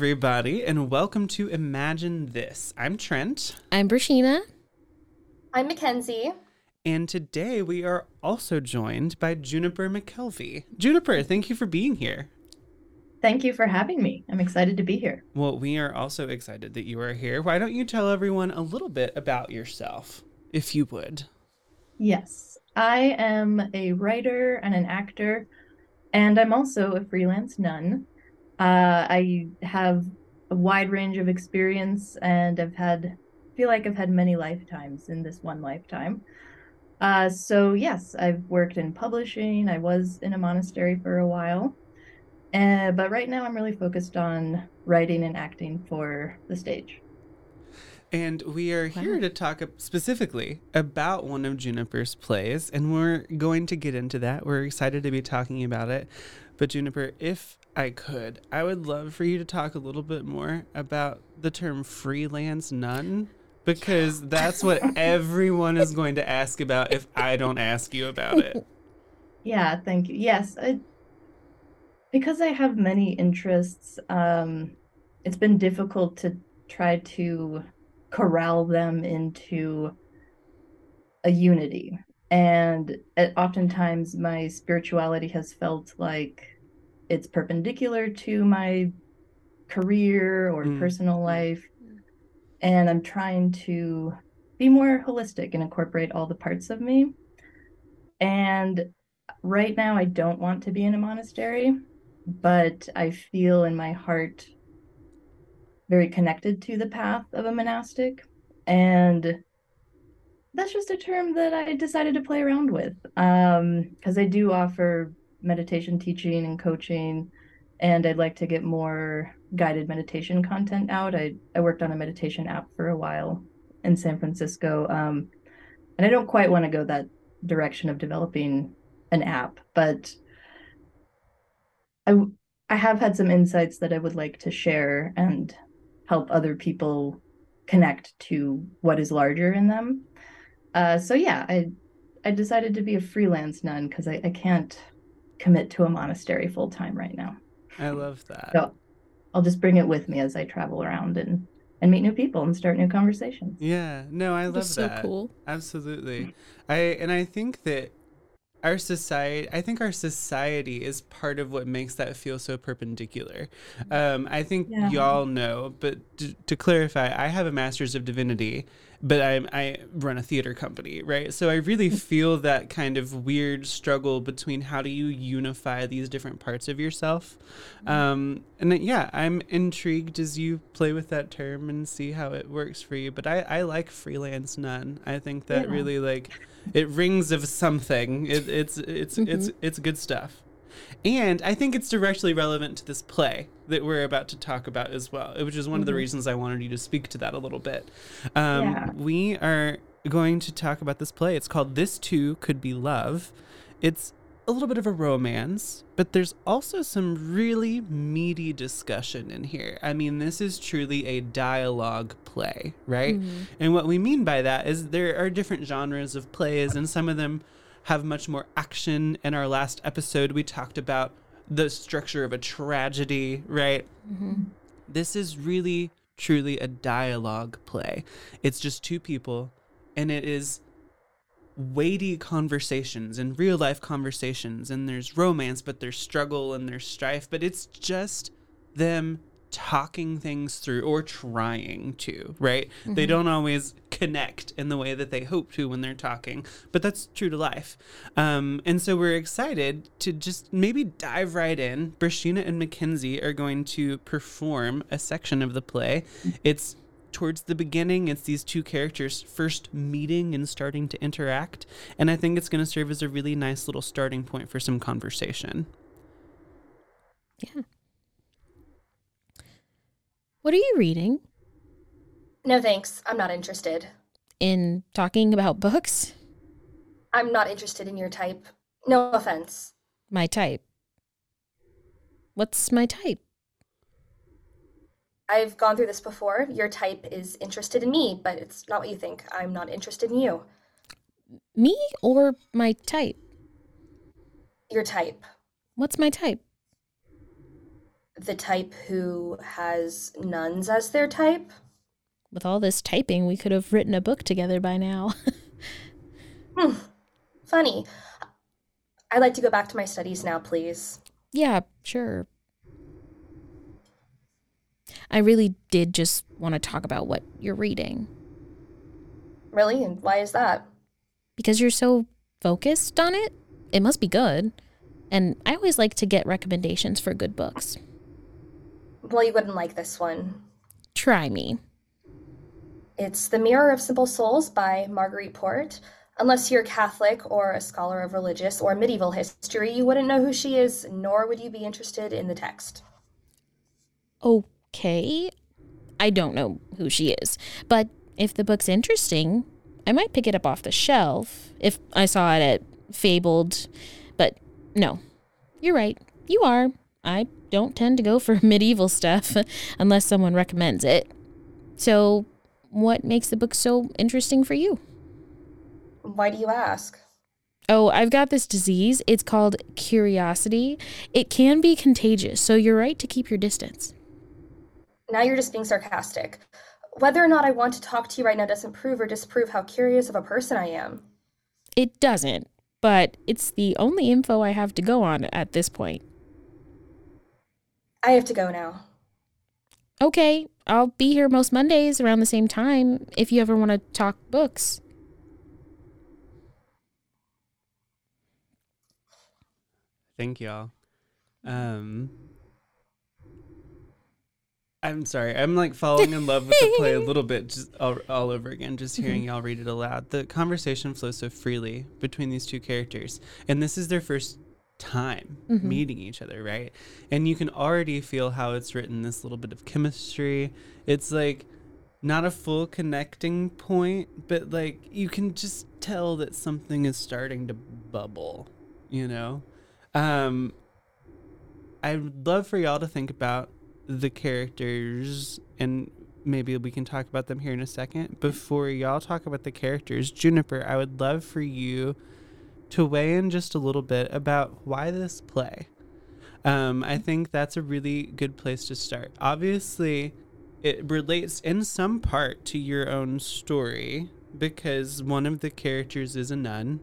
Everybody, and welcome to Imagine This. I'm Trent, I'm Brashina. I'm Mackenzie. and today we are also joined by Juniper McKelvie. Juniper, thank you for being here. Thank you for having me. I'm excited to be here. Well, we are also excited that you are here. Why don't you tell everyone a little bit about yourself, if you would? Yes, I am a writer and an actor, and I'm also a freelance nun. Uh, I have a wide range of experience, and I've had, feel like I've had many lifetimes in this one lifetime. Uh, so yes, I've worked in publishing. I was in a monastery for a while, uh, but right now I'm really focused on writing and acting for the stage. And we are here to talk specifically about one of Juniper's plays, and we're going to get into that. We're excited to be talking about it. But, Juniper, if I could, I would love for you to talk a little bit more about the term freelance nun, because that's what everyone is going to ask about if I don't ask you about it. Yeah, thank you. Yes, I, because I have many interests, um, it's been difficult to try to corral them into a unity. And uh, oftentimes my spirituality has felt like it's perpendicular to my career or Mm. personal life. And I'm trying to be more holistic and incorporate all the parts of me. And right now, I don't want to be in a monastery, but I feel in my heart very connected to the path of a monastic. And that's just a term that I decided to play around with because I do offer meditation teaching and coaching, and I'd like to get more guided meditation content out. I, I worked on a meditation app for a while in San Francisco, um, and I don't quite want to go that direction of developing an app, but I, I have had some insights that I would like to share and help other people connect to what is larger in them. Uh, so yeah, I I decided to be a freelance nun because I, I can't commit to a monastery full time right now. I love that. So I'll just bring it with me as I travel around and and meet new people and start new conversations. Yeah, no, I love That's so cool. Absolutely. Mm. I and I think that our society I think our society is part of what makes that feel so perpendicular. Um, I think Yeah. y'all know, but to, to clarify, I have a master's of divinity, but I I run a theater company, right? So I really feel that kind of weird struggle between how do you unify these different parts of yourself. Um, and then, yeah, I'm intrigued as you play with that term and see how it works for you. But I, I like freelance nun. I think that Yeah. really like it rings of something. It, it's it's mm-hmm. it's it's good stuff. And I think it's directly relevant to this play that we're about to talk about as well, uh, which is one of the mm-hmm. reasons I wanted you to speak to that a little bit. Um, Yeah. We are going to talk about this play. It's called This Too Could Be Love. It's a little bit of a romance, but there's also some really meaty discussion in here. I mean, this is truly a dialogue play, right? Mm-hmm. And what we mean by that is there are different genres of plays, and some of them have much more action. In our last episode, we talked about the structure of a tragedy, right? This is really, truly a dialogue play. It's just two people, and it is weighty conversations and real life conversations and there's romance but there's struggle and there's strife but it's just them talking things through or trying to right? They don't always connect in the way that they hope to when they're talking but that's true to life. Um, and so we're excited to just maybe dive right in. Brashina and mackenzie are going to perform a section of the play. It's towards the beginning it's these two characters first meeting and starting to interact and i think it's going to serve as a really nice little starting point for some conversation Yeah. What are you reading? No thanks. I'm not interested. In talking about books? I'm not interested in your type. No offense. My type. What's my type? I've gone through this before. Your type is interested in me, but it's not what you think. I'm not interested in you. Me or my type? Your type. What's my type? The type who has nuns as their type. With all this typing, we could have written a book together by now. Hmm. Funny. I'd like to go back to my studies now, please. yeah, sure. I really did just want to talk about what you're reading Really? And why is that? because you're so focused on it. It must be good. And I always like to get recommendations for good books. Well, you wouldn't like this one. Try me. It's The Mirror of Simple Souls by Marguerite Porete. Unless you're Catholic or a scholar of religious or medieval history, you wouldn't know who she is, nor would you be interested in the text. Oh, Okay. I don't know who she is, but if the book's interesting, I might pick it up off the shelf if I saw it at Fabled. But no, you're right. You are. I don't tend to go for medieval stuff unless someone recommends it. So, what makes the book so interesting for you? Why do you ask? Oh, I've got this disease. It's called curiosity. It can be contagious, so you're right to keep your distance. Now you're just being sarcastic. Whether or not I want to talk to you right now doesn't prove or disprove how curious of a person I am. It doesn't, but it's the only info I have to go on at this point. I have to go now. Okay, I'll be here most Mondays around the same time if you ever want to talk books. Thank y'all. Um, I'm sorry. I'm like falling in love with the play a little bit, just all, all over again. Just hearing y'all read it aloud. The conversation flows so freely between these two characters, and this is their first time meeting each other, right? And you can already feel how it's written. This little bit of chemistry. It's like not a full connecting point, but like you can just tell that something is starting to bubble. You know. Um, I'd love for y'all to think about the characters and maybe we can talk about them here in a second. Before y'all talk about the characters, Juniper, I would love for you to weigh in just a little bit about why this play. Um, I think that's a really good place to start. Obviously, it relates in some part to your own story because one of the characters is a nun,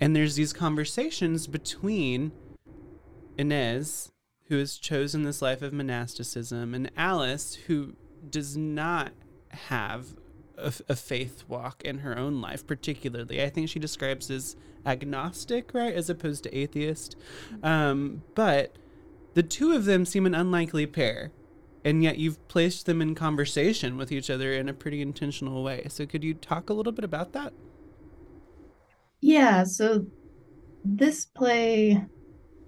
and there's these conversations between Inez, who has chosen this life of monasticism, and Alice, who does not have a, a faith walk in her own life, particularly. I think she describes as agnostic, right, as opposed to atheist. Um, but the two of them seem an unlikely pair, and yet you've placed them in conversation with each other in a pretty intentional way. So, could you talk a little bit about that? Yeah, so this play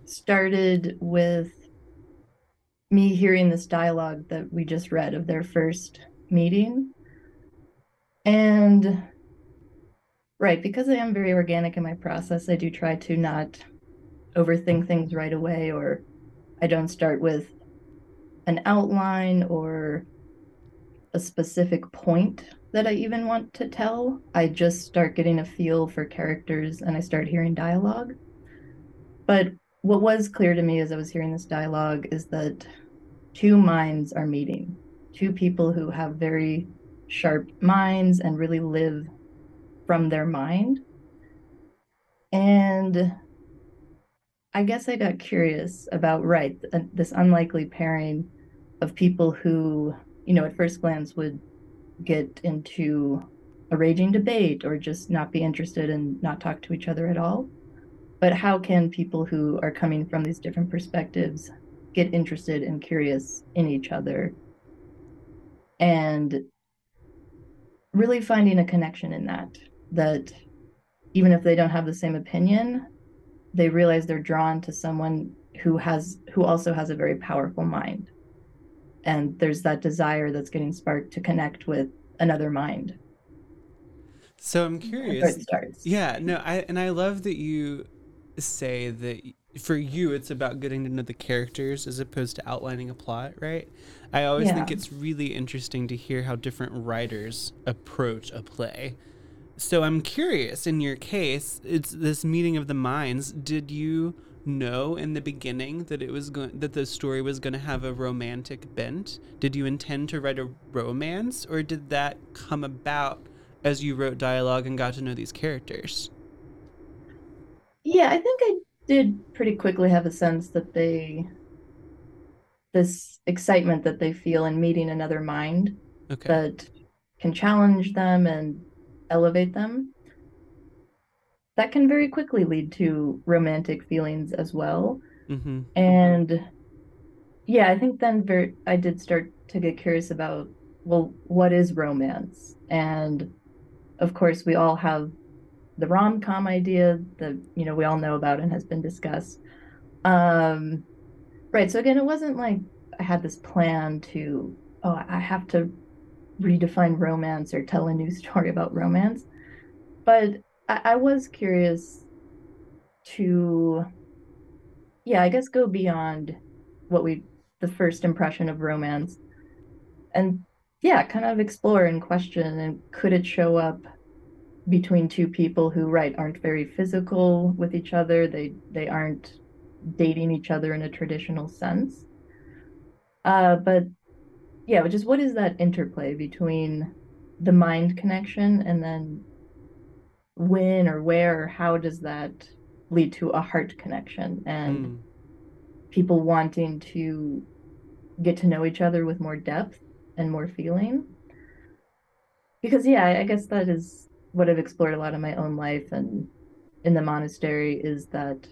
started with me hearing this dialogue that we just read of their first meeting. And right, because I am very organic in my process, I do try to not overthink things right away or I don't start with an outline or a specific point that I even want to tell. I just start getting a feel for characters and I start hearing dialogue. But what was clear to me as I was hearing this dialogue is that two minds are meeting, two people who have very sharp minds and really live from their mind. And I guess I got curious about, right, uh, this unlikely pairing of people who, you know, at first glance would get into a raging debate or just not be interested and not talk to each other at all. But how can people who are coming from these different perspectives get interested and curious in each other? And really finding a connection in that? That even if they don't have the same opinion, they realize they're drawn to someone who has who also has a very powerful mind. And there's that desire that's getting sparked to connect with another mind. So i'm curious yeah no i and i love that you say that for you it's about getting to know the characters as opposed to outlining a plot right i always yeah. think it's really interesting to hear how different writers approach a play so i'm curious in your case it's this meeting of the minds did you know in the beginning that it was going that the story was going to have a romantic bent? Did you intend to write a romance or did that come about as you wrote dialogue and got to know these characters? Yeah, I think I did pretty quickly have a sense that they this excitement that they feel in meeting another mind okay. that can challenge them and elevate them that can very quickly lead to romantic feelings as well. Mm-hmm. And yeah, I think then very, I did start to get curious about well, what is romance? And of course, we all have the rom com idea that you know we all know about and has been discussed. Um, right. So again, it wasn't like I had this plan to oh I have to redefine romance or tell a new story about romance, but I, I was curious to, yeah, I guess go beyond what we, the first impression of romance, and yeah, kind of explore and question and could it show up between two people who right aren't very physical with each other. They they aren't dating each other in a traditional sense. Uh but yeah just what is that interplay between the mind connection and then when or where or how does that lead to a heart connection and mm. people wanting to get to know each other with more depth and more feeling? Because yeah i guess that is what i've explored a lot in my own life and in the monastery is that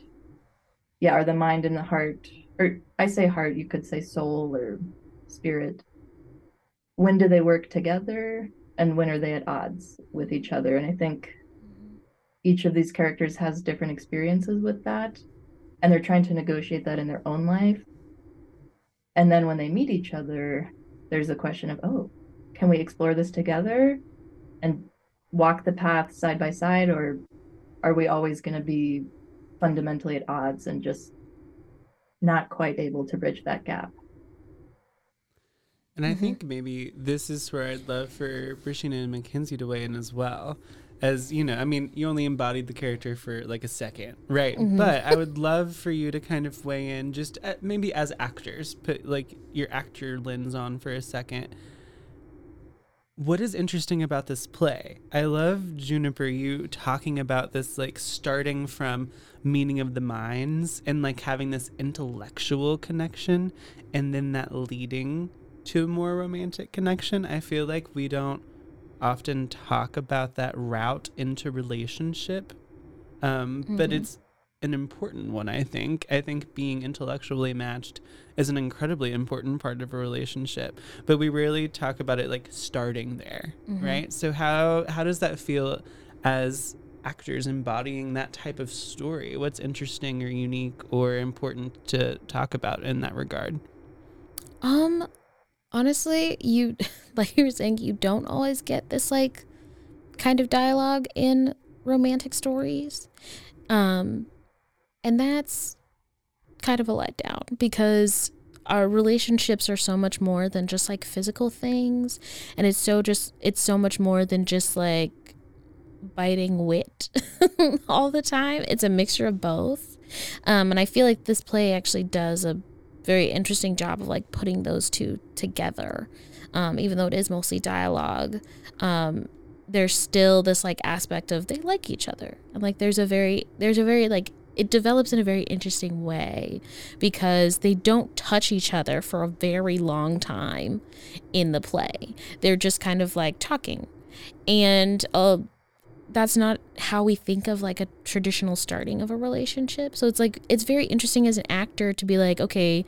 yeah are the mind and the heart or i say heart you could say soul or spirit. When do they work together and when are they at odds with each other? And i think each of these characters has different experiences with that and they're trying to negotiate that in their own life. And then when they meet each other there's a question of oh can we explore this together? And walk the path side by side or are we always going to be fundamentally at odds and just not quite able to bridge that gap and I mm-hmm. think maybe this is where I'd love for Brashina and Mackenzie to weigh in as well as you know, I mean, you only embodied the character for like a second, right? Mm-hmm. But I would love for you to kind of weigh in, just at, maybe as actors, put like your actor lens on for a second. What is interesting about this play? I love Juniper, you talking about this like starting from meaning of the minds and like having this intellectual connection and then that leading to a more romantic connection. I feel like we don't often talk about that route into relationship. Um, mm-hmm. But it's an important one, I think. I think being intellectually matched is an incredibly important part of a relationship, but we rarely talk about it like starting there, mm-hmm. right? So how how does that feel as actors embodying that type of story? What's interesting or unique or important to talk about in that regard? Um, honestly, you like you were saying, you don't always get this like kind of dialogue in romantic stories. Um, And that's kind of a letdown because our relationships are so much more than just like physical things. And it's so just it's so much more than just like biting wit all the time. It's a mixture of both. Um, and i feel like this play actually does a very interesting job of like putting those two together. Um, even though it is mostly dialogue um, there's still this like aspect of they like each other. And like there's a very there's a very like it develops in a very interesting way because they don't touch each other for a very long time in the play. They're just kind of like talking. And uh, that's not how we think of like a traditional starting of a relationship. So it's like, it's very interesting as an actor to be like, okay,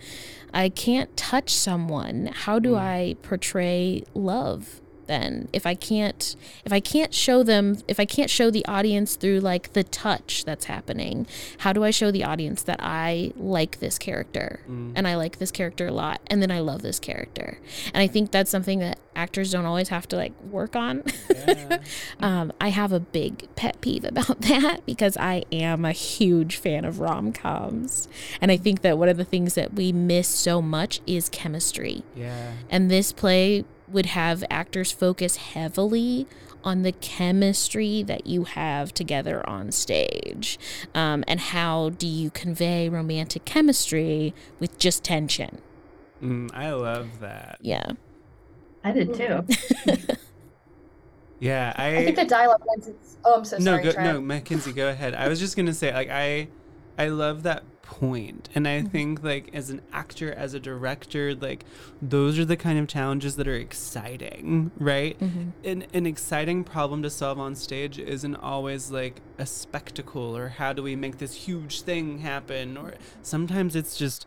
I can't touch someone. How do I portray love? Then if i can't if i can't show them if i can't show the audience through like the touch that's happening how do i show the audience that i like this character mm. and i like this character a lot and then i love this character? And i think that's something that actors don't always have to like work on. Yeah. um, i have a big pet peeve about that because i am a huge fan of rom-coms. And i think that one of the things that we miss so much is chemistry. Yeah. And this play would have actors focus heavily on the chemistry that you have together on stage. Um, and how do you convey romantic chemistry with just tension? Mm, I love that. Yeah. I did too. yeah, I, I think the dialogue lends its. Oh, I'm so no, sorry. Go, Trent. no, Mackenzie, go ahead. I was just gonna say, like, I, I love that point. And i mm-hmm. think like as an actor as a director like those are the kind of challenges that are exciting right? Mm-hmm. an, an exciting problem to solve on stage isn't always like a spectacle or how do we make this huge thing happen or sometimes it's just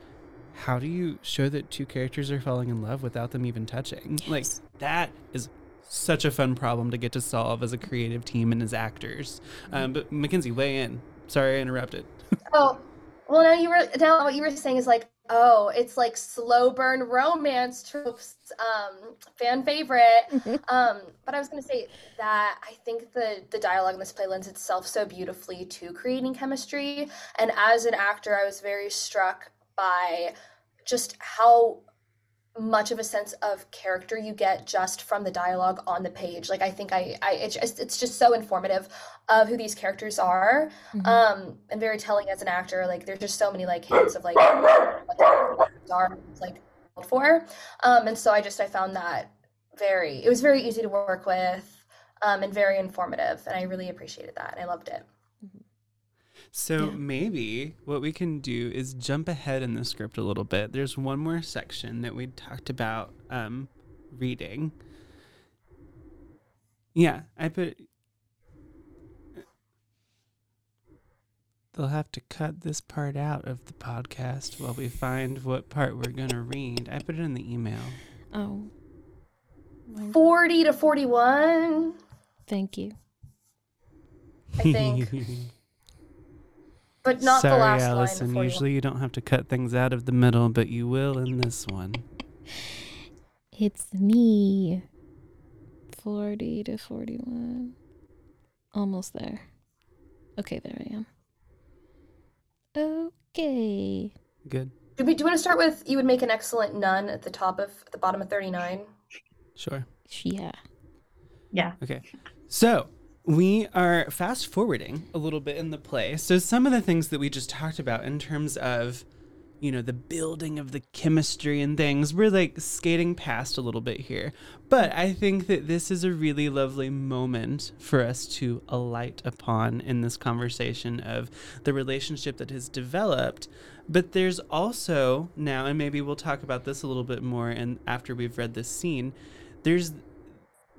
how do you show that two characters are falling in love without them even touching? Yes. like that is such a fun problem to get to solve as a creative team and as actors. Um, but mackenzie weigh in. Sorry i interrupted. Oh well, now you were now what you were saying is like, oh, it's like slow burn romance tropes, um, fan favorite. um, but I was gonna say that I think the the dialogue in this play lends itself so beautifully to creating chemistry. And as an actor, I was very struck by just how much of a sense of character you get just from the dialogue on the page. Like I think I, I it's just, it's just so informative of who these characters are, mm-hmm. um, and very telling as an actor. Like there's just so many like hints of like what are like for, um, and so I just I found that very it was very easy to work with, um, and very informative, and I really appreciated that. And I loved it. So yeah. maybe what we can do is jump ahead in the script a little bit. There's one more section that we talked about um, reading. Yeah, I put. They'll have to cut this part out of the podcast while we find what part we're going to read. I put it in the email. Oh. 40 to 41. Thank you. I think. But not Sorry, the last Allison. line. Usually you don't have to cut things out of the middle, but you will in this one. It's me. 40 to 41. Almost there. Okay, there I am. Okay. Good. Do, we, do you want to start with you would make an excellent nun at the top of the bottom of 39? Sure. Yeah. Yeah. Okay. So, we are fast forwarding a little bit in the play. So some of the things that we just talked about in terms of, you know, the building of the chemistry and things, we're like skating past a little bit here. But I think that this is a really lovely moment for us to alight upon in this conversation of the relationship that has developed. But there's also now, and maybe we'll talk about this a little bit more and after we've read this scene, there's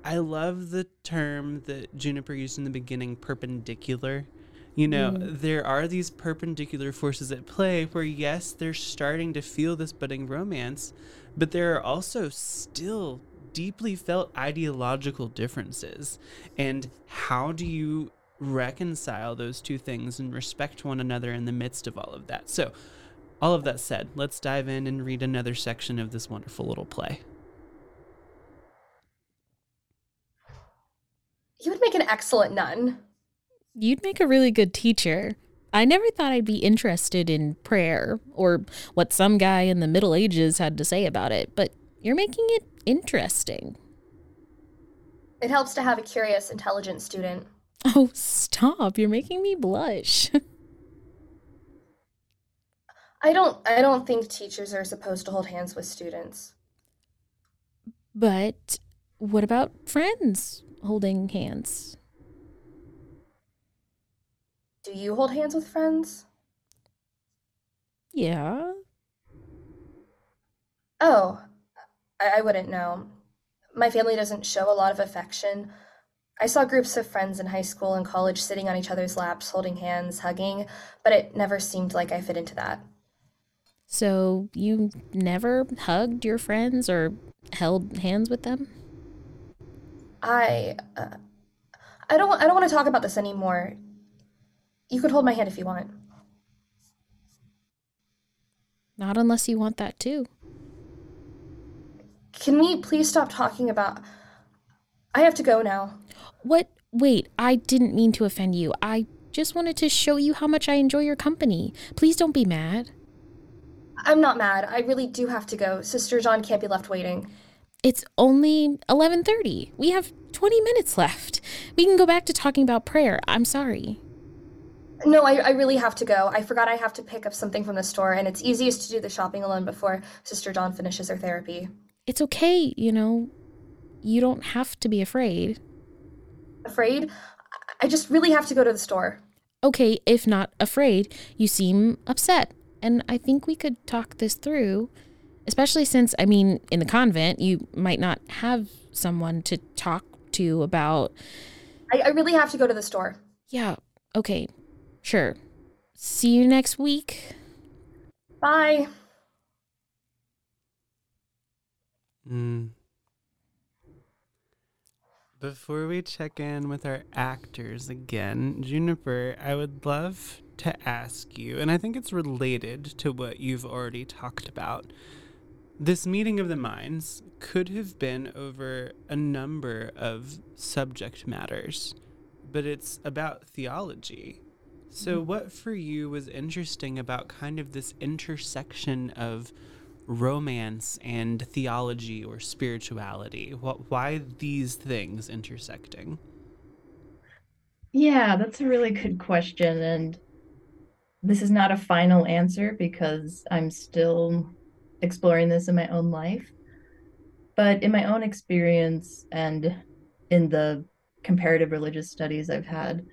I love the term that Juniper used in the beginning, perpendicular. You know, mm. there are these perpendicular forces at play where, yes, they're starting to feel this budding romance, but there are also still deeply felt ideological differences. And how do you reconcile those two things and respect one another in the midst of all of that? So, all of that said, let's dive in and read another section of this wonderful little play. You would make an excellent nun. You'd make a really good teacher. I never thought I'd be interested in prayer or what some guy in the Middle Ages had to say about it, but you're making it interesting. It helps to have a curious, intelligent student. Oh, stop. You're making me blush. I don't I don't think teachers are supposed to hold hands with students. but what about friends holding hands? Do you hold hands with friends? Yeah. Oh, I, I wouldn't know. My family doesn't show a lot of affection. I saw groups of friends in high school and college sitting on each other's laps, holding hands, hugging, but it never seemed like I fit into that. So you never hugged your friends or held hands with them? I, uh, I don't, I don't want to talk about this anymore. You could hold my hand if you want. Not unless you want that too. Can we please stop talking about? I have to go now. What? Wait, I didn't mean to offend you. I just wanted to show you how much I enjoy your company. Please don't be mad. I'm not mad. I really do have to go. Sister John can't be left waiting. It's only 11:30. We have 20 minutes left. We can go back to talking about prayer. I'm sorry. No, I, I really have to go. I forgot I have to pick up something from the store, and it's easiest to do the shopping alone before Sister John finishes her therapy. It's okay, you know. You don't have to be afraid. Afraid? I just really have to go to the store. Okay, if not afraid, you seem upset. And I think we could talk this through, especially since, I mean, in the convent, you might not have someone to talk to about. I, I really have to go to the store. Yeah, okay, sure. See you next week. Bye. Mm. Before we check in with our actors again, Juniper, I would love to ask you, and I think it's related to what you've already talked about. This meeting of the minds could have been over a number of subject matters, but it's about theology. So, mm-hmm. what for you was interesting about kind of this intersection of romance and theology or spirituality? What, why these things intersecting? Yeah, that's a really good question. And this is not a final answer because I'm still exploring this in my own life. But in my own experience and in the comparative religious studies I've had,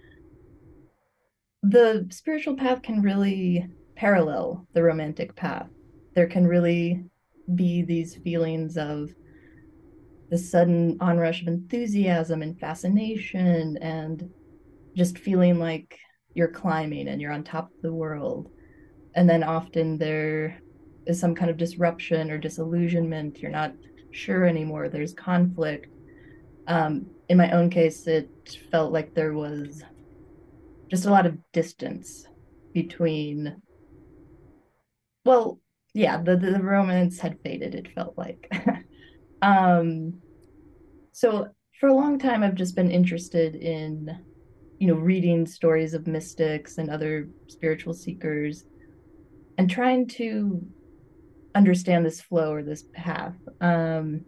the spiritual path can really parallel the romantic path. There can really be these feelings of the sudden onrush of enthusiasm and fascination and just feeling like you're climbing and you're on top of the world. And then often there is some kind of disruption or disillusionment. You're not sure anymore. There's conflict. Um, in my own case, it felt like there was just a lot of distance between well yeah the, the romance had faded it felt like um so for a long time i've just been interested in you know reading stories of mystics and other spiritual seekers and trying to understand this flow or this path um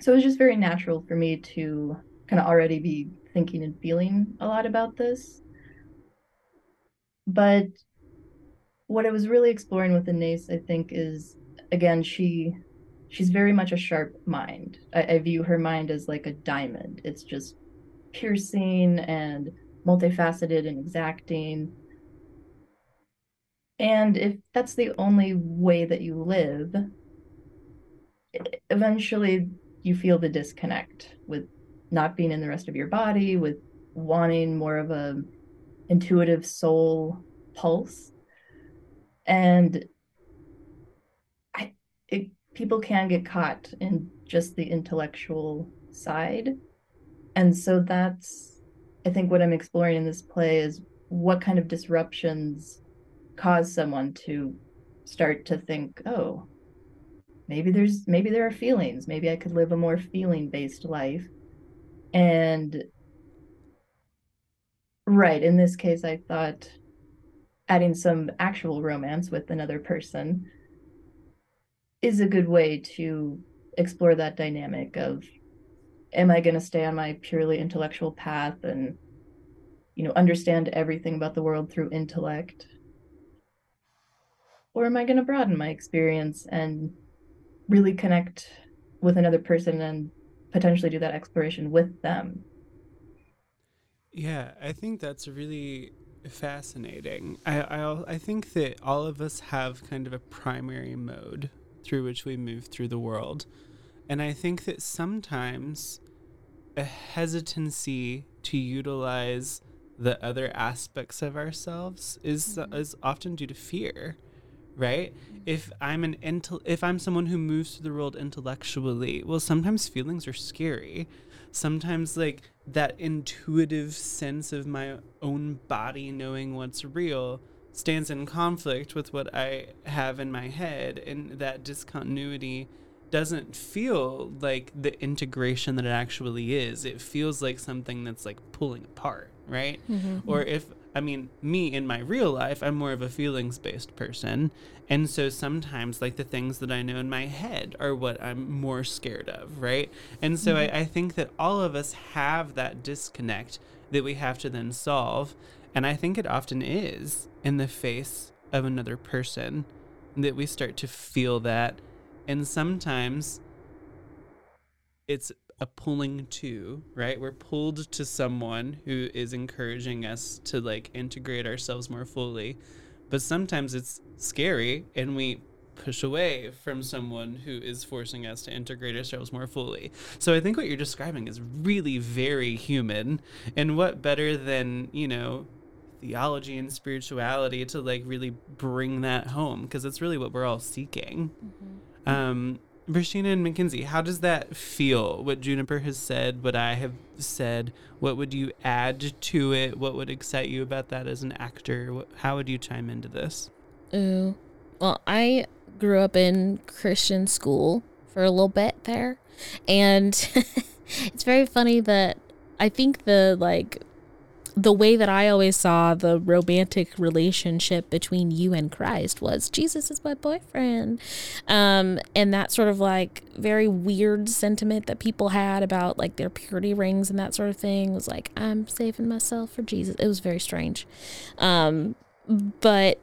so it was just very natural for me to kind of already be thinking and feeling a lot about this but what I was really exploring with Anais, I think, is again, she she's very much a sharp mind. I, I view her mind as like a diamond. It's just piercing and multifaceted and exacting. And if that's the only way that you live, eventually you feel the disconnect with not being in the rest of your body, with wanting more of a intuitive soul pulse. And i it, people can get caught in just the intellectual side. And so that's i think what i'm exploring in this play is what kind of disruptions cause someone to start to think oh maybe there's maybe there are feelings maybe i could live a more feeling based life and Right. In this case, I thought adding some actual romance with another person is a good way to explore that dynamic of am I going to stay on my purely intellectual path and you know understand everything about the world through intellect or am I going to broaden my experience and really connect with another person and potentially do that exploration with them? Yeah I think that's really fascinating. I, I I think that all of us have kind of a primary mode through which we move through the world. And I think that sometimes a hesitancy to utilize the other aspects of ourselves is mm-hmm. is often due to fear right if i'm an intel if i'm someone who moves through the world intellectually well sometimes feelings are scary sometimes like that intuitive sense of my own body knowing what's real stands in conflict with what i have in my head and that discontinuity doesn't feel like the integration that it actually is. It feels like something that's like pulling apart, right? Mm-hmm. Or if I mean, me in my real life, I'm more of a feelings based person. And so sometimes, like, the things that I know in my head are what I'm more scared of, right? And so mm-hmm. I, I think that all of us have that disconnect that we have to then solve. And I think it often is in the face of another person that we start to feel that and sometimes it's a pulling to, right? We're pulled to someone who is encouraging us to like integrate ourselves more fully. But sometimes it's scary and we push away from someone who is forcing us to integrate ourselves more fully. So I think what you're describing is really very human. And what better than, you know, theology and spirituality to like really bring that home because it's really what we're all seeking. Mm-hmm. Um, Brashina and Mackenzie, how does that feel? What Juniper has said, what I have said, what would you add to it? What would excite you about that as an actor? How would you chime into this? Ooh, well, I grew up in Christian school for a little bit there, and it's very funny that I think the like the way that I always saw the romantic relationship between you and Christ was Jesus is my boyfriend. Um, and that sort of like very weird sentiment that people had about like their purity rings and that sort of thing was like, I'm saving myself for Jesus. It was very strange. Um, but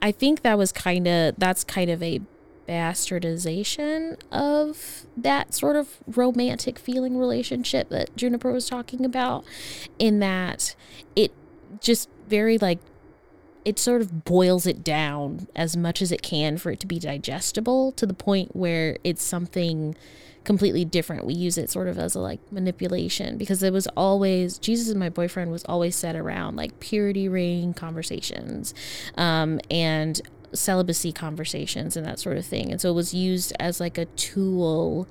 I think that was kind of, that's kind of a bastardization of that sort of romantic feeling relationship that Juniper was talking about, in that it just very like it sort of boils it down as much as it can for it to be digestible to the point where it's something completely different. We use it sort of as a like manipulation because it was always Jesus and my boyfriend was always set around like purity ring conversations um, and celibacy conversations and that sort of thing. And so it was used as like a tool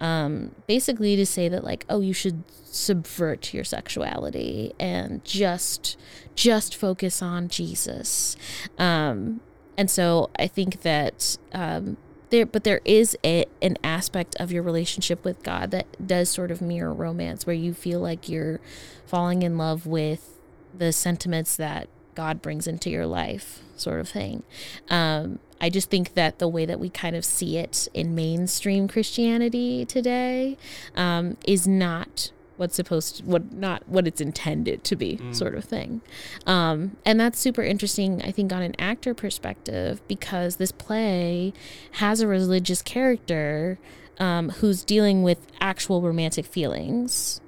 um, basically to say that like oh you should subvert your sexuality and just just focus on jesus um, and so i think that um, there but there is a, an aspect of your relationship with god that does sort of mirror romance where you feel like you're falling in love with the sentiments that God brings into your life, sort of thing. Um, I just think that the way that we kind of see it in mainstream Christianity today um, is not what's supposed to, what not what it's intended to be mm. sort of thing um, and that's super interesting i think on an actor perspective because this play has a religious character um, who's dealing with actual romantic feelings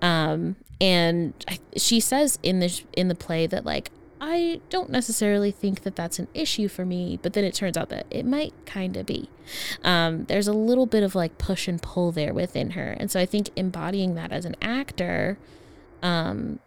um, and I, she says in the in the play that like I don't necessarily think that that's an issue for me, but then it turns out that it might kind of be. Um, there's a little bit of like push and pull there within her. And so I think embodying that as an actor, um,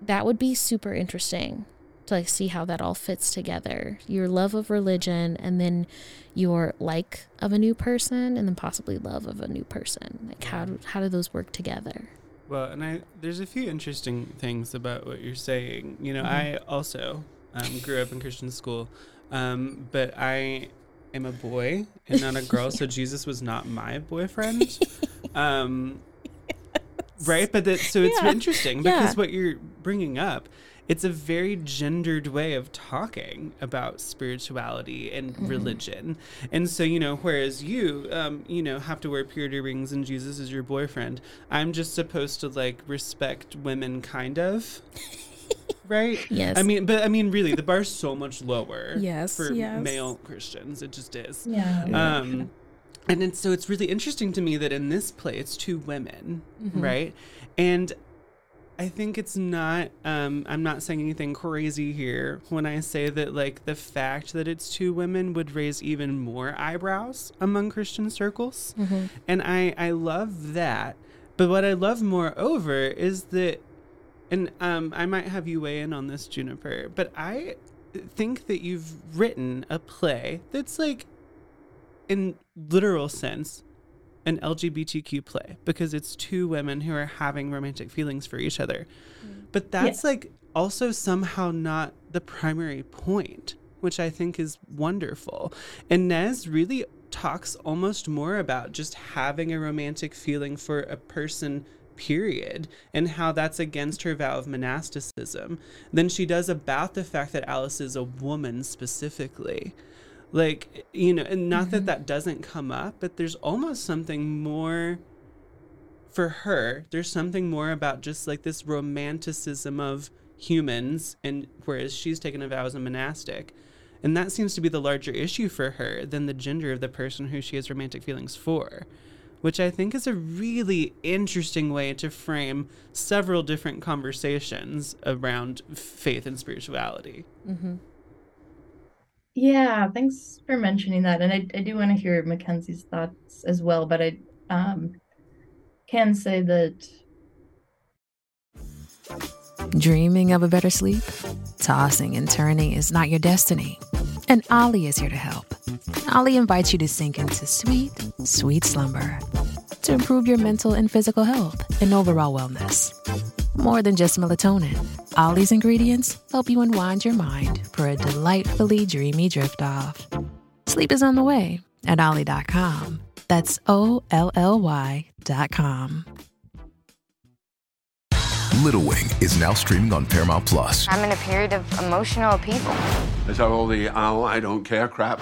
that would be super interesting to like see how that all fits together. Your love of religion and then your like of a new person and then possibly love of a new person. Like how do, how do those work together? Well, and I there's a few interesting things about what you're saying. You know, mm-hmm. I also um, grew up in Christian school, um, but I am a boy and not a girl, so Jesus was not my boyfriend. Um, yes. Right, but that so it's yeah. interesting because yeah. what you're bringing up it's a very gendered way of talking about spirituality and Mm-hmm. religion. And so, you know, whereas you, um, you know, have to wear purity rings and Jesus is your boyfriend, I'm just supposed to like respect women, kind of. Right? Yes. I mean, but I mean, really, the bar's so much lower Yes, for yes. male Christians. It just is. Yeah. Um, and it's, so it's really interesting to me that in this play it's two women, right? And I think it's not. Um, I'm not saying anything crazy here when I say that like the fact that it's two women would raise even more eyebrows among Christian circles, and I I love that. But what I love moreover is that, and um, I might have you weigh in on this, Juniper. But I think that you've written a play that's like in literal sense an LGBTQ play because it's two women who are having romantic feelings for each other. Mm. But that's like also somehow not the primary point, which I think is wonderful. And Nez really talks almost more about just having a romantic feeling for a person period and how that's against her vow of monasticism than she does about the fact that Alice is a woman specifically like you know and not that mm-hmm. that doesn't come up but there's almost something more for her. There's something more about just like this romanticism of humans and whereas she's taken a vow as a monastic. And that seems to be the larger issue for her than the gender of the person who she has romantic feelings for which i think is a really interesting way to frame several different conversations around faith and spirituality mm-hmm. Yeah, thanks for mentioning that. And I, I do want to hear Mackenzie's thoughts as well, but I um, can say that Dreaming of a better sleep? Tossing and turning is not your destiny. And Olly is here to help. Olly invites you to sink into sweet, sweet slumber to improve your mental and physical health and overall wellness. More than just melatonin, Olly's ingredients help you unwind your mind for a delightfully dreamy drift off. Sleep is on the way at Olly.com. That's O L L Y.com. Little Wing is now streaming on Paramount Plus. I'm in a period of emotional upheaval. Is that all the oh, I don't care crap?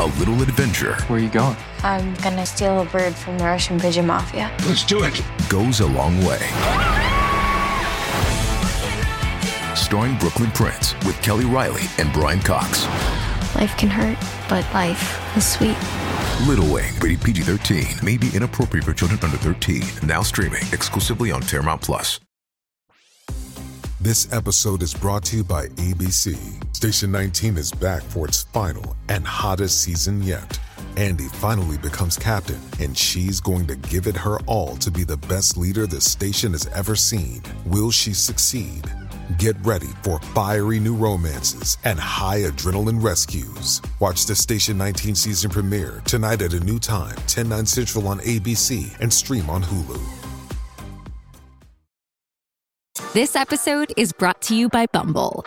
A little adventure Where are you going? I'm gonna steal a bird from the Russian pigeon mafia. Let's do it. goes a long way. Starring Brooklyn Prince with Kelly Reilly and Brian Cox. Life can hurt, but life is sweet. Little Wing, rated PG 13, may be inappropriate for children under 13. Now streaming exclusively on Paramount Plus. This episode is brought to you by ABC. Station 19 is back for its final and hottest season yet. Andy finally becomes captain, and she's going to give it her all to be the best leader the station has ever seen. Will she succeed? Get ready for fiery new romances and high adrenaline rescues. Watch the Station 19 season premiere tonight at a new time, 10 9 Central on ABC and stream on Hulu. This episode is brought to you by Bumble.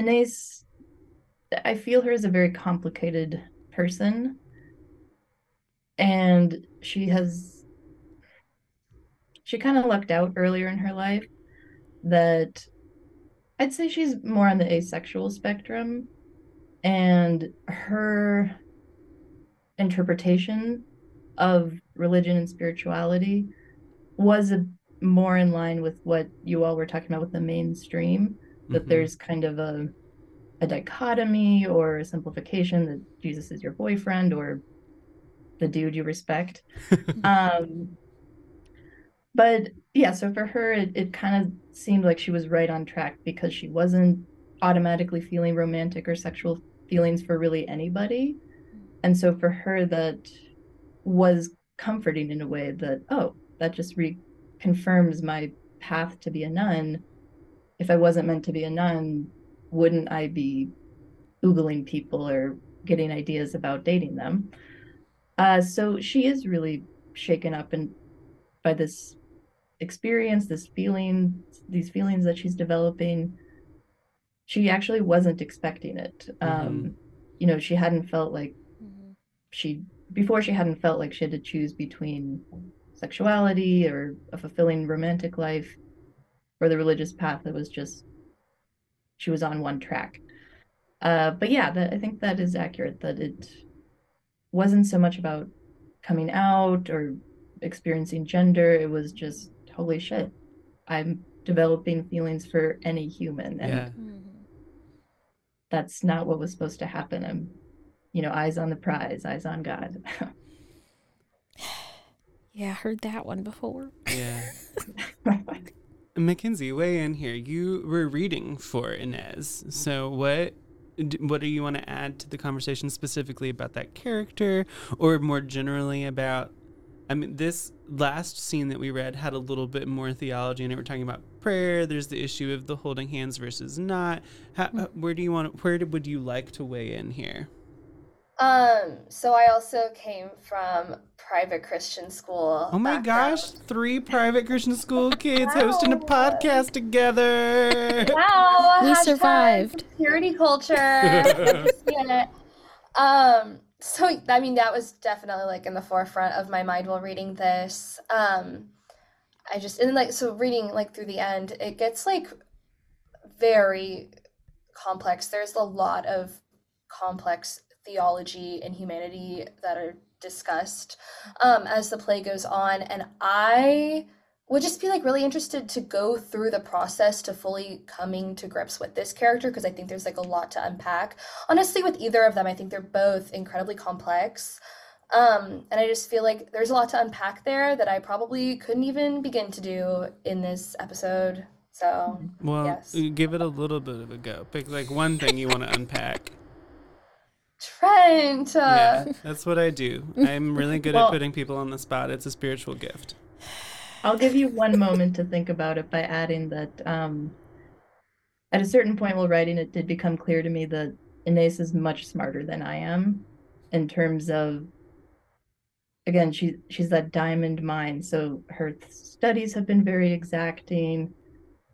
Anais, I feel her as a very complicated person. And she has, she kind of lucked out earlier in her life that I'd say she's more on the asexual spectrum. And her interpretation of religion and spirituality was a, more in line with what you all were talking about with the mainstream that Mhm. there's kind of a a dichotomy or a simplification that Jesus is your boyfriend or the dude you respect. um, but yeah, so for her, it, it kind of seemed like she was right on track because she wasn't automatically feeling romantic or sexual feelings for really anybody. And so for her, that was comforting in a way that, oh, that just reconfirms my path to be a nun. If I wasn't meant to be a nun, wouldn't I be Googling people or getting ideas about dating them? Uh, so she is really shaken up and by this experience, this feeling, these feelings that she's developing. She actually wasn't expecting it. Mm-hmm. Um, you know, she hadn't felt like she before she hadn't felt like she had to choose between sexuality or a fulfilling romantic life or the religious path that was just she was on one track. Uh, but yeah, that, I think that is accurate. That it wasn't so much about coming out or experiencing gender. It was just holy shit, I'm developing feelings for any human, and Yeah. that's not what was supposed to happen. I'm, you know, eyes on the prize, eyes on God. Yeah, I heard that one before. Yeah. Mackenzie, weigh in here. You were reading for Inez. So what what do you want to add to the conversation specifically about that character or more generally about I mean this last scene that we read had a little bit more theology in it. We're talking about prayer. There's the issue of the holding hands versus not. How, uh, where do you want where would you like to weigh in here? Um, so I also came from private Christian school. Oh my background. gosh, three private Christian school kids hosting a podcast together. Wow, We survived. Purity culture. yeah. Um, so I mean that was definitely like in the forefront of my mind while reading this. Um, I just and like so reading like through the end, it gets like very complex. There's a lot of complex theology and humanity that are discussed um, as the play goes on, and I would just be like really interested to go through the process to fully coming to grips with this character because I think there's like a lot to unpack. Honestly, with either of them, I think they're both incredibly complex. Um, and I just feel like there's a lot to unpack there that I probably couldn't even begin to do in this episode. So, Well, yes. give it a little bit of a go. Pick like one thing you want to unpack. Trent! Uh, Yeah, that's what I do. I'm really good Well- at putting people on the spot. It's a spiritual gift. I'll give you one moment to think about it by adding that um, at a certain point while writing it did become clear to me that Inez is much smarter than I am in terms of again she she's that diamond mind so her th- studies have been very exacting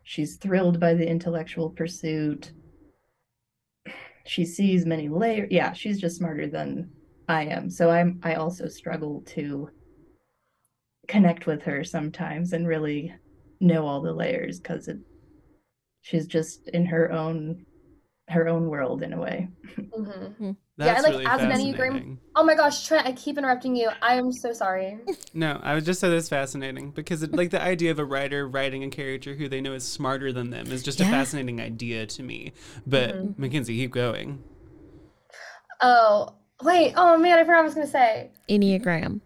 she's thrilled by the intellectual pursuit she sees many layers yeah she's just smarter than I am. So I'm I also struggle to connect with her sometimes and really know all the layers because it she's just in her own her own world in a way mm-hmm. hmm. Mhm. yeah, That's and like really as an Enneagram. Oh my gosh, Trent, I keep interrupting you. I am so sorry. No, I would just say that's fascinating because, it, like, the idea of a writer writing a character who they know is smarter than them is just a fascinating idea to me. But Mhm. Mackenzie, keep going. Oh, wait. Oh man, I forgot what I was going to say. Enneagram.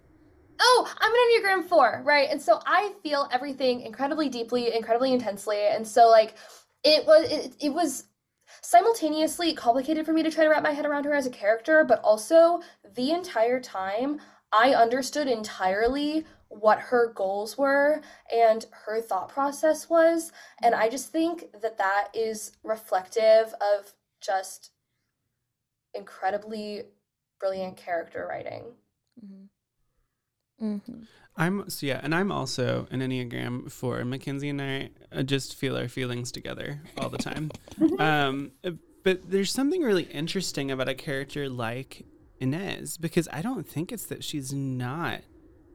Oh, I'm an Enneagram 4, right? And so I feel everything incredibly deeply, incredibly intensely. And so like it was it, it was simultaneously complicated for me to try to wrap my head around her as a character, but also the entire time I understood entirely what her goals were and her thought process was, and I just think that that is reflective of just incredibly brilliant character writing. Mm-hmm. I'm so yeah, and I'm also an Enneagram four. Mackenzie and I uh, just feel our feelings together all the time. um, but there's something really interesting about a character like Inez because I don't think it's that she's not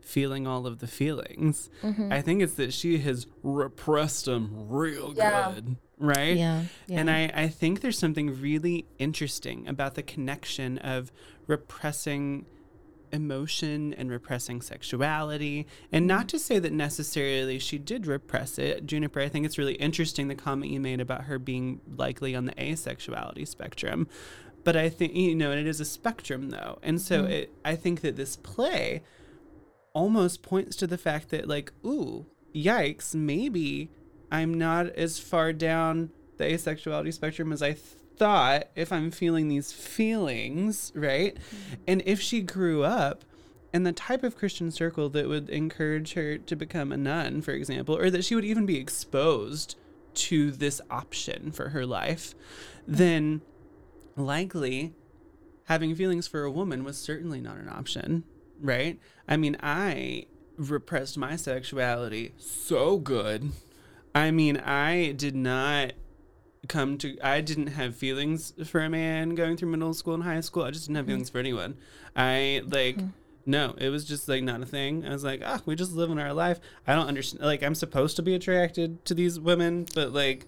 feeling all of the feelings. Mhm. I think it's that she has repressed them real Yeah. good, right? Yeah, And. I, I think there's something really interesting about the connection of repressing emotion and repressing sexuality. And not to say that necessarily she did repress it. Juniper, I think it's really interesting the comment you made about her being likely on the asexuality spectrum. But I think, you know, and it is a spectrum though. And so Mhm. it, I think that this play almost points to the fact that, like, ooh, yikes, maybe I'm not as far down the asexuality spectrum as I thought if I'm feeling these feelings, right? Mm-hmm. And if she grew up in the type of Christian circle that would encourage her to become a nun, for example, or that she would even be exposed to this option for her life, mm-hmm. then likely having feelings for a woman was certainly not an option, right? I mean, I repressed my sexuality so good. I mean, I did not come to I didn't have feelings for a man going through middle school and high school. I just didn't have mm. feelings for anyone. I like mm. no, it was just like not a thing. I was like, ah, we just live in our life. I don't understand like I'm supposed to be attracted to these women, but like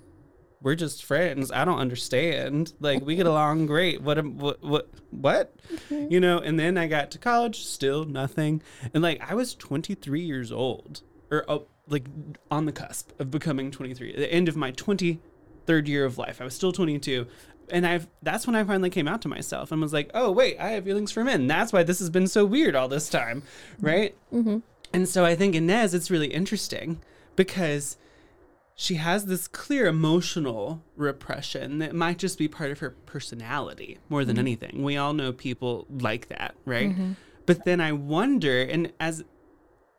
we're just friends. I don't understand. Like we get along great. What am- what what what? Mm-hmm. You know, and then I got to college, still nothing. And like I was 23 years old or oh, like on the cusp of becoming 23. At the end of my 23rd year of life. I was still 22. And I've that's when I finally came out to myself and was like, "Oh, wait, I have feelings for men. That's why this has been so weird all this time." Right? Mm-hmm. And so I think Inez, it's really interesting because she has this clear emotional repression that might just be part of her personality more than Mhm. anything. We all know people like that, right? Mhm. But then I wonder, and as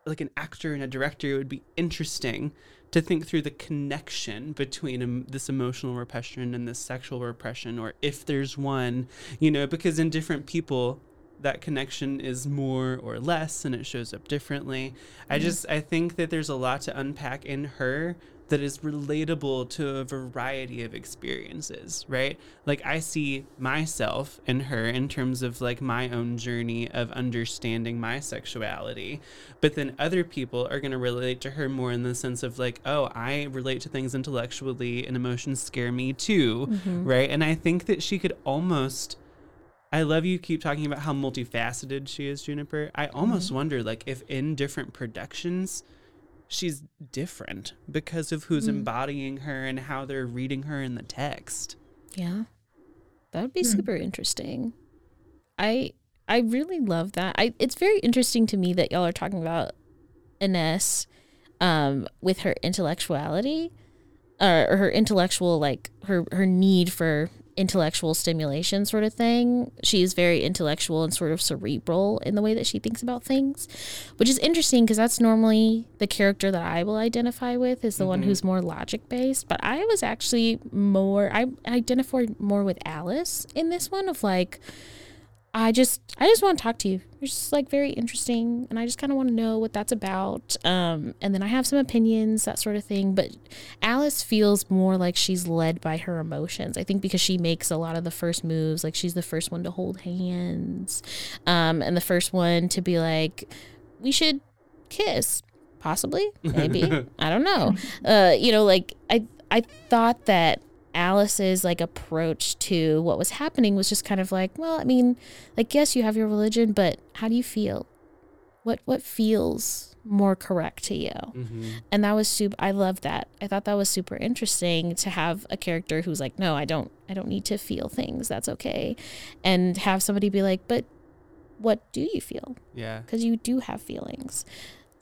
like an actor and a director, it would be interesting to think through the connection between um, this emotional repression and this sexual repression, or if there's one, you know, because in different people, that connection is more or less and it shows up differently. I Mhm. just, I think that there's a lot to unpack in her that is relatable to a variety of experiences, right? Like I see myself in her in terms of like my own journey of understanding my sexuality. But then other people are going to relate to her more in the sense of like, oh, I relate to things intellectually and emotions scare me too, Mhm. right? And I think that she could almost I love you keep talking about how multifaceted she is, Juniper. I almost wonder like if in different productions she's different because of who's Mm. embodying her and how they're reading her in the text. Yeah. That would be Hmm. super interesting. I I really love that. I it's very interesting to me that y'all are talking about Inez um with her intellectuality uh, or her intellectual like her her need for intellectual stimulation sort of thing. She is very intellectual and sort of cerebral in the way that she thinks about things, which is interesting because that's normally the character that I will identify with is the one Mhm. who's more logic based. But I was actually more I identified more with Alice in this one of like I just I just want to talk to you. You're just like very interesting and I just kind of want to know what that's about. Um and then I have some opinions, that sort of thing, but Alice feels more like she's led by her emotions. I think because she makes a lot of the first moves, like she's the first one to hold hands. Um and the first one to be like we should kiss possibly maybe i don't know uh you know like i i thought that alice's like approach to what was happening was just kind of like well i mean like yes you have your religion but how do you feel? What what feels more correct to you? Mm-hmm. And that was super i love that. I thought that was super interesting to have a character who's like no i don't i don't need to feel things. That's okay. And have somebody be like but what do you feel? Yeah. because you do have feelings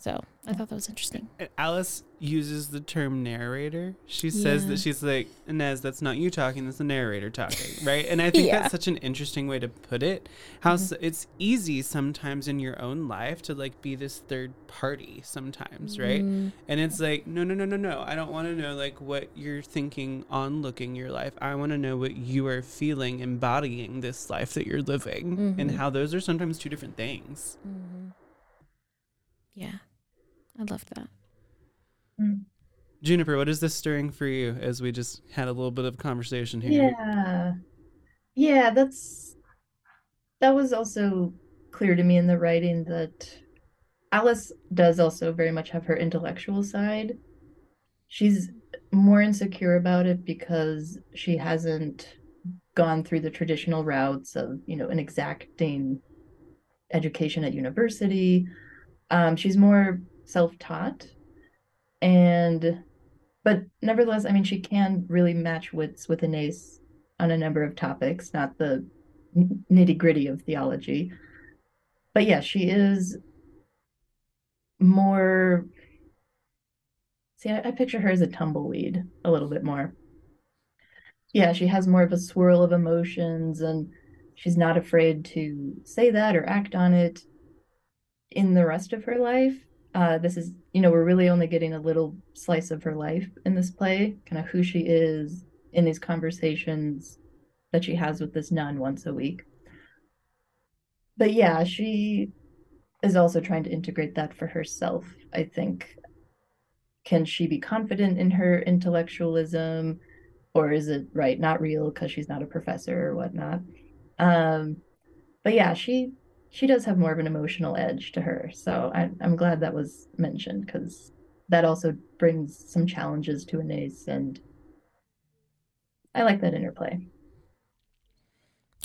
so i thought that was interesting And Alice uses the term narrator. She says Yeah. that she's like, Inez, that's not you talking, that's the narrator talking, right? And I think Yeah. that's such an interesting way to put it. How s it's easy sometimes in your own life to like be this third party sometimes, right? Mhm. And it's like, no, no, no, no, no. I don't want to know like what you're thinking on looking your life. I want to know what you are feeling embodying this life that you're living and Mhm. how those are sometimes two different things. Mhm. yeah i love that Juniper, what is this stirring for you as we just had a little bit of conversation here? Yeah. Yeah, that's that was also clear to me in the writing that Alice does also very much have her intellectual side. She's more insecure about it because she hasn't gone through the traditional routes of, you know, an exacting education at university. Um, she's more self-taught, and but nevertheless, I mean, she can really match wits with Anais on a number of topics, not the nitty gritty of theology. But yeah, she is more. See, I, I picture her as a tumbleweed a little bit more. Yeah, she has more of a swirl of emotions and she's not afraid to say that or act on it in the rest of her life. Uh, this is, you know, we're really only getting a little slice of her life in this play, kind of who she is in these conversations that she has with this nun once a week. But yeah, she is also trying to integrate that for herself, I think. Can she be confident in her intellectualism? Or is it right, not real because she's not a professor or whatnot? Um, but yeah, she she does have more of an emotional edge to her. So I, I'm glad that was mentioned because that also brings some challenges to Anais, and I like that interplay.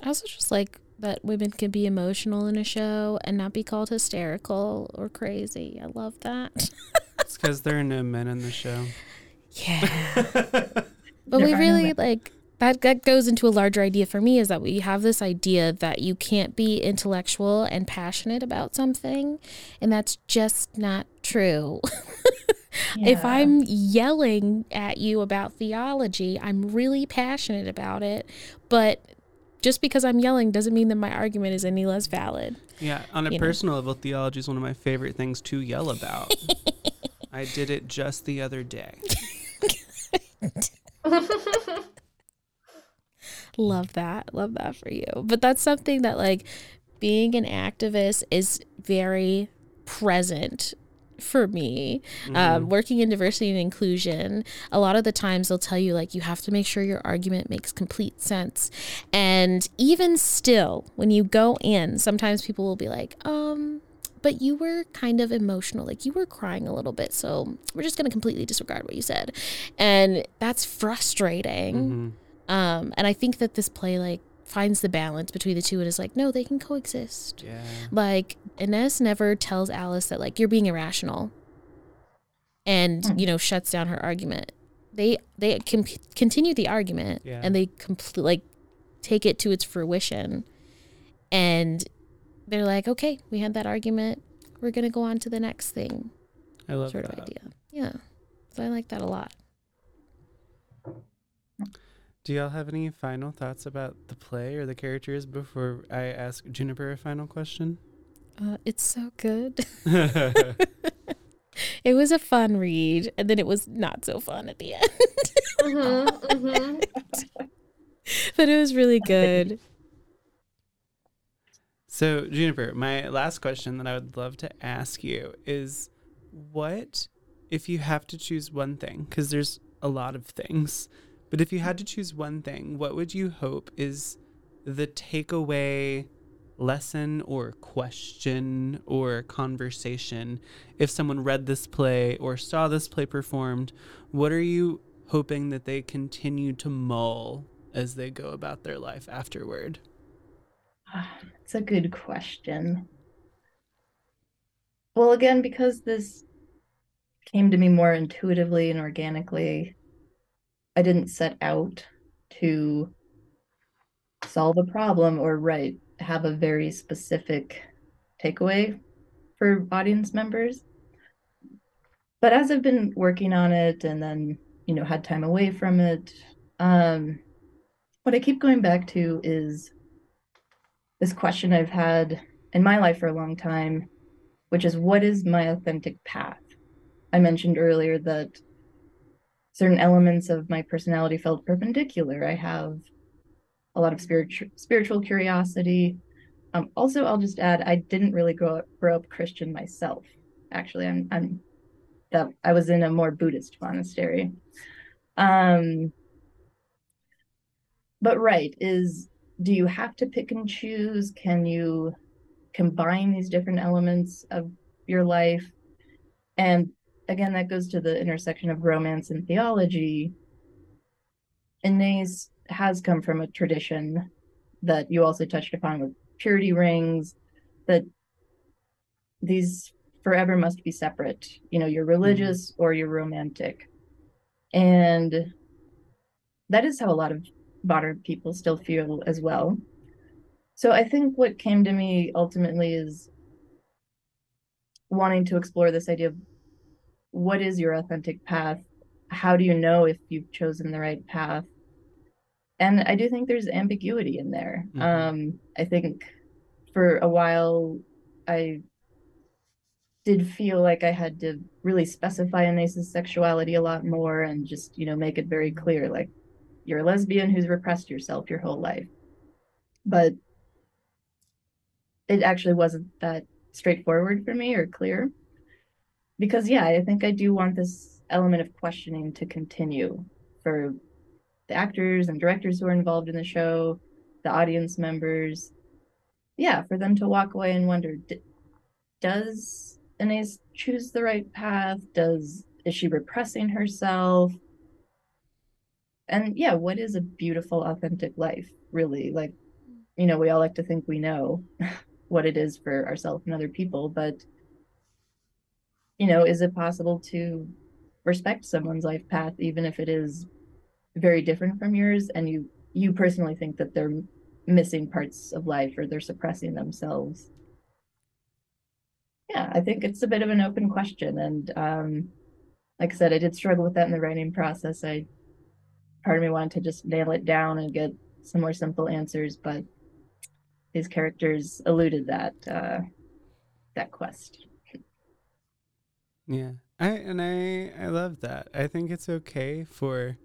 I also just like that women can be emotional in a show and not be called hysterical or crazy. I love that. it's because there are no men in the show. Yeah. but we really like that that goes into a larger idea for me is that we have this idea that you can't be intellectual and passionate about something and that's just not true. yeah. If I'm yelling at you about theology, I'm really passionate about it, but just because I'm yelling doesn't mean that my argument is any less valid. Yeah, on a You know. personal level, theology is one of my favorite things to yell about. I did it just the other day. Love that. Love that for you. But that's something that, like, being an activist is very present for me. Um, Mhm. working in diversity and inclusion, a lot of the times they'll tell you, like, you have to make sure your argument makes complete sense. And even still, when you go in, sometimes people will be like, um, but you were kind of emotional, like you were crying a little bit. So we're just going to completely disregard what you said. And that's frustrating. Um, and I think that this play like finds the balance between the two and is like, no, they can coexist. Yeah. Like Inez never tells Alice that like you're being irrational, and you know shuts down her argument. They they com- continue the argument Yeah. and they complete like take it to its fruition, and they're like, okay, we had that argument. We're gonna go on to the next thing. I love sort that. of idea. Yeah, so I like that a lot. Do y'all have any final thoughts about the play or the characters before I ask Juniper a final question? Uh, it's so good. it was a fun read, and then it was not so fun at the end. Mm-hmm, but it was really good. So, Juniper, my last question that I would love to ask you is what if you have to choose one thing? Because there's a lot of things, but if you had to choose one thing, what would you hope is the takeaway lesson or question or conversation if someone read this play or saw this play performed? What are you hoping that they continue to mull as they go about their life afterward? It's a good question. Well, again, because this came to me more intuitively and organically, I didn't set out to solve a problem or right have a very specific takeaway for audience members. But as I've been working on it and then, you know, had time away from it, um, what I keep going back to is this question I've had in my life for a long time, which is what is my authentic path? I mentioned earlier that certain elements of my personality felt perpendicular. I have a lot of spiritual spiritual curiosity. Um, also, I'll just add, I didn't really grow up, grow up Christian myself. Actually, I'm I'm that I was in a more Buddhist monastery. Um, but right is do you have to pick and choose? Can you combine these different elements of your life? And again, that goes to the intersection of romance and theology. Inez has come from a tradition that you also touched upon with purity rings, that these forever must be separate. You know, you're mm-hmm. religious or you're romantic. And that is how a lot of modern people still feel as well. So I think what came to me ultimately is wanting to explore this idea of what is your authentic path? How do you know if you've chosen the right path? And I do think there's ambiguity in there. Mhm. Um, I think for a while, I did feel like I had to really specify Anais's sexuality a lot more and just, you know, make it very clear like, you're a lesbian who's repressed yourself your whole life. But it actually wasn't that straightforward for me or clear. Because, yeah, I think I do want this element of questioning to continue for the actors and directors who are involved in the show, the audience members. Yeah, for them to walk away and wonder "D- does Anais choose the right path? Does is she repressing herself? And yeah, what is a beautiful, authentic life, really? Like, you know, we all like to think we know what it is for ourselves and other people, but you know, is it possible to respect someone's life path even if it is very different from yours and you you personally think that they're missing parts of life or they're suppressing themselves? Yeah, I think it's a bit of an open question and um like I said, I did struggle with that in the writing process. I part of me wanted to just nail it down and get some more simple answers, but these characters eluded that uh, that quest. Yeah. I and I I love that. I think it's okay for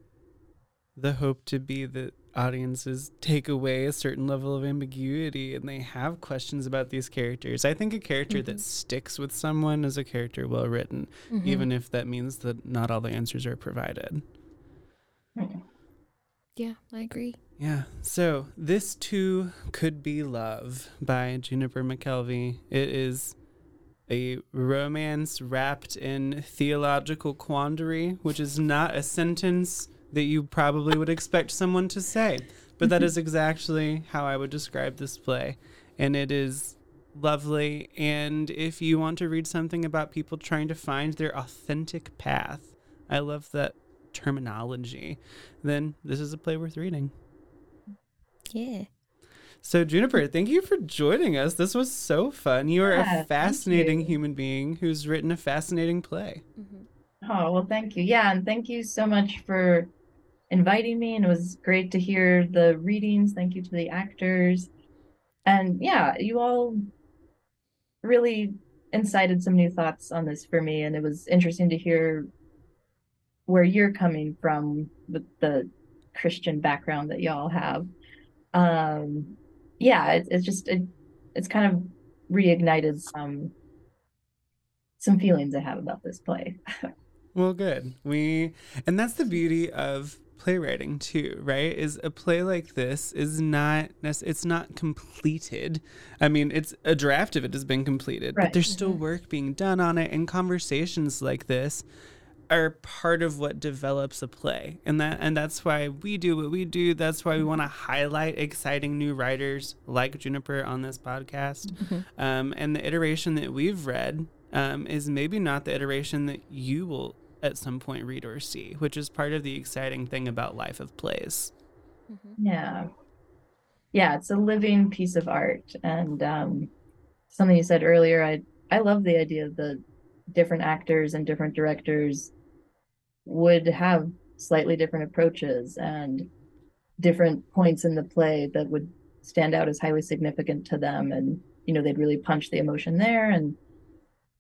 the hope to be that audiences take away a certain level of ambiguity and they have questions about these characters. I think a character that sticks with someone is a character well written, Mhm. even if that means that not all the answers are provided. Yeah, I agree. Yeah. So this too could be love by Juniper McKelvie. It is a romance wrapped in theological quandary, which is not a sentence that you probably would expect someone to say. But that is exactly how I would describe this play. And it is lovely. And if you want to read something about people trying to find their authentic path, I love that terminology, then this is a play worth reading. Yeah. So, Juniper, thank you for joining us. This was so fun. You are Yeah, a fascinating human being who's written a fascinating play. Oh, well, thank you. Yeah, and thank you so much for inviting me. And it was great to hear the readings. Thank you to the actors. And yeah, you all really incited some new thoughts on this for me. And it was interesting to hear where you're coming from with the Christian background that y'all have. Um, yeah, it, it's just, it, it's kind of reignited some some feelings I have about this play. Well, good. We and that's the beauty of playwriting too, right? Is a play like this is not it's not completed. I mean, it's a draft of it has been completed, but there's still mm-hmm. work being done on it and conversations like this are part of what develops a play. And that and that's why we do what we do. That's why we want to highlight exciting new writers like Juniper on this podcast. Um, and the iteration that we've read um, is maybe not the iteration that you will at some point read or see, which is part of the exciting thing about life of plays. mm-hmm. Yeah. Yeah, it's a living piece of art. And um, something you said earlier, I I love the idea of the different actors and different directors would have slightly different approaches and different points in the play that would stand out as highly significant to them. And, you know, they'd really punch the emotion there. And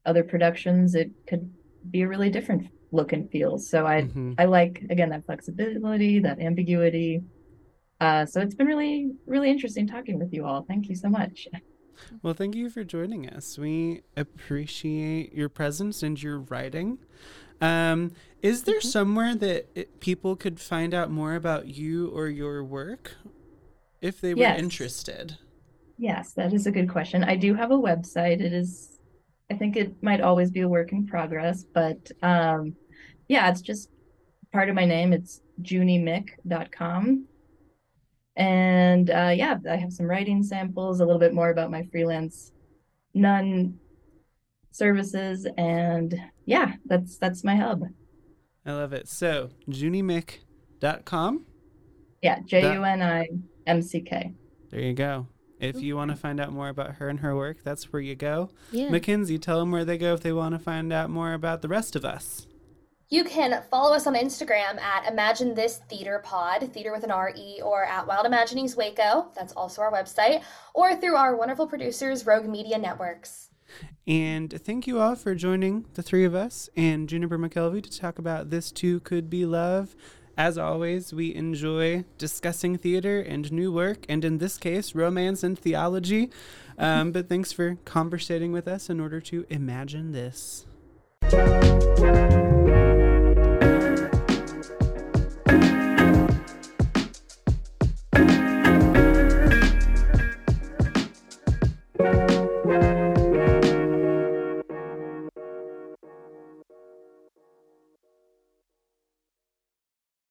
other productions, it could be a really different look and feel. So I Mhm. I like again that flexibility, that ambiguity. Uh, so it's been really, really interesting talking with you all. Thank you so much. Well, thank you for joining us. We appreciate your presence and your writing. Um, is there somewhere that it, people could find out more about you or your work if they were Yes. interested? Yes, that is a good question. I do have a website. It is, I think it might always be a work in progress, but um, yeah, it's just part of my name. It's junimick.com. And uh, yeah, I have some writing samples, a little bit more about my freelance Nunn services and yeah, that's that's my hub. I love it. So, junimick.com. Yeah, J U N I M C K. There you go. If you want to find out more about her and her work, that's where you go. Yeah. Mackenzie, tell them where they go if they want to find out more about the rest of us. You can follow us on Instagram at Imagine This Theater Pod, theater with an R-E, or at Wild Imaginings Waco. That's also our website, or through our wonderful producers, Rogue Media Networks. And thank you all for joining the three of us and Juniper McKelvie to talk about This Too Could Be Love. As always, we enjoy discussing theater and new work, and in this case, romance and theology. Um, but thanks for conversating with us in order to imagine this.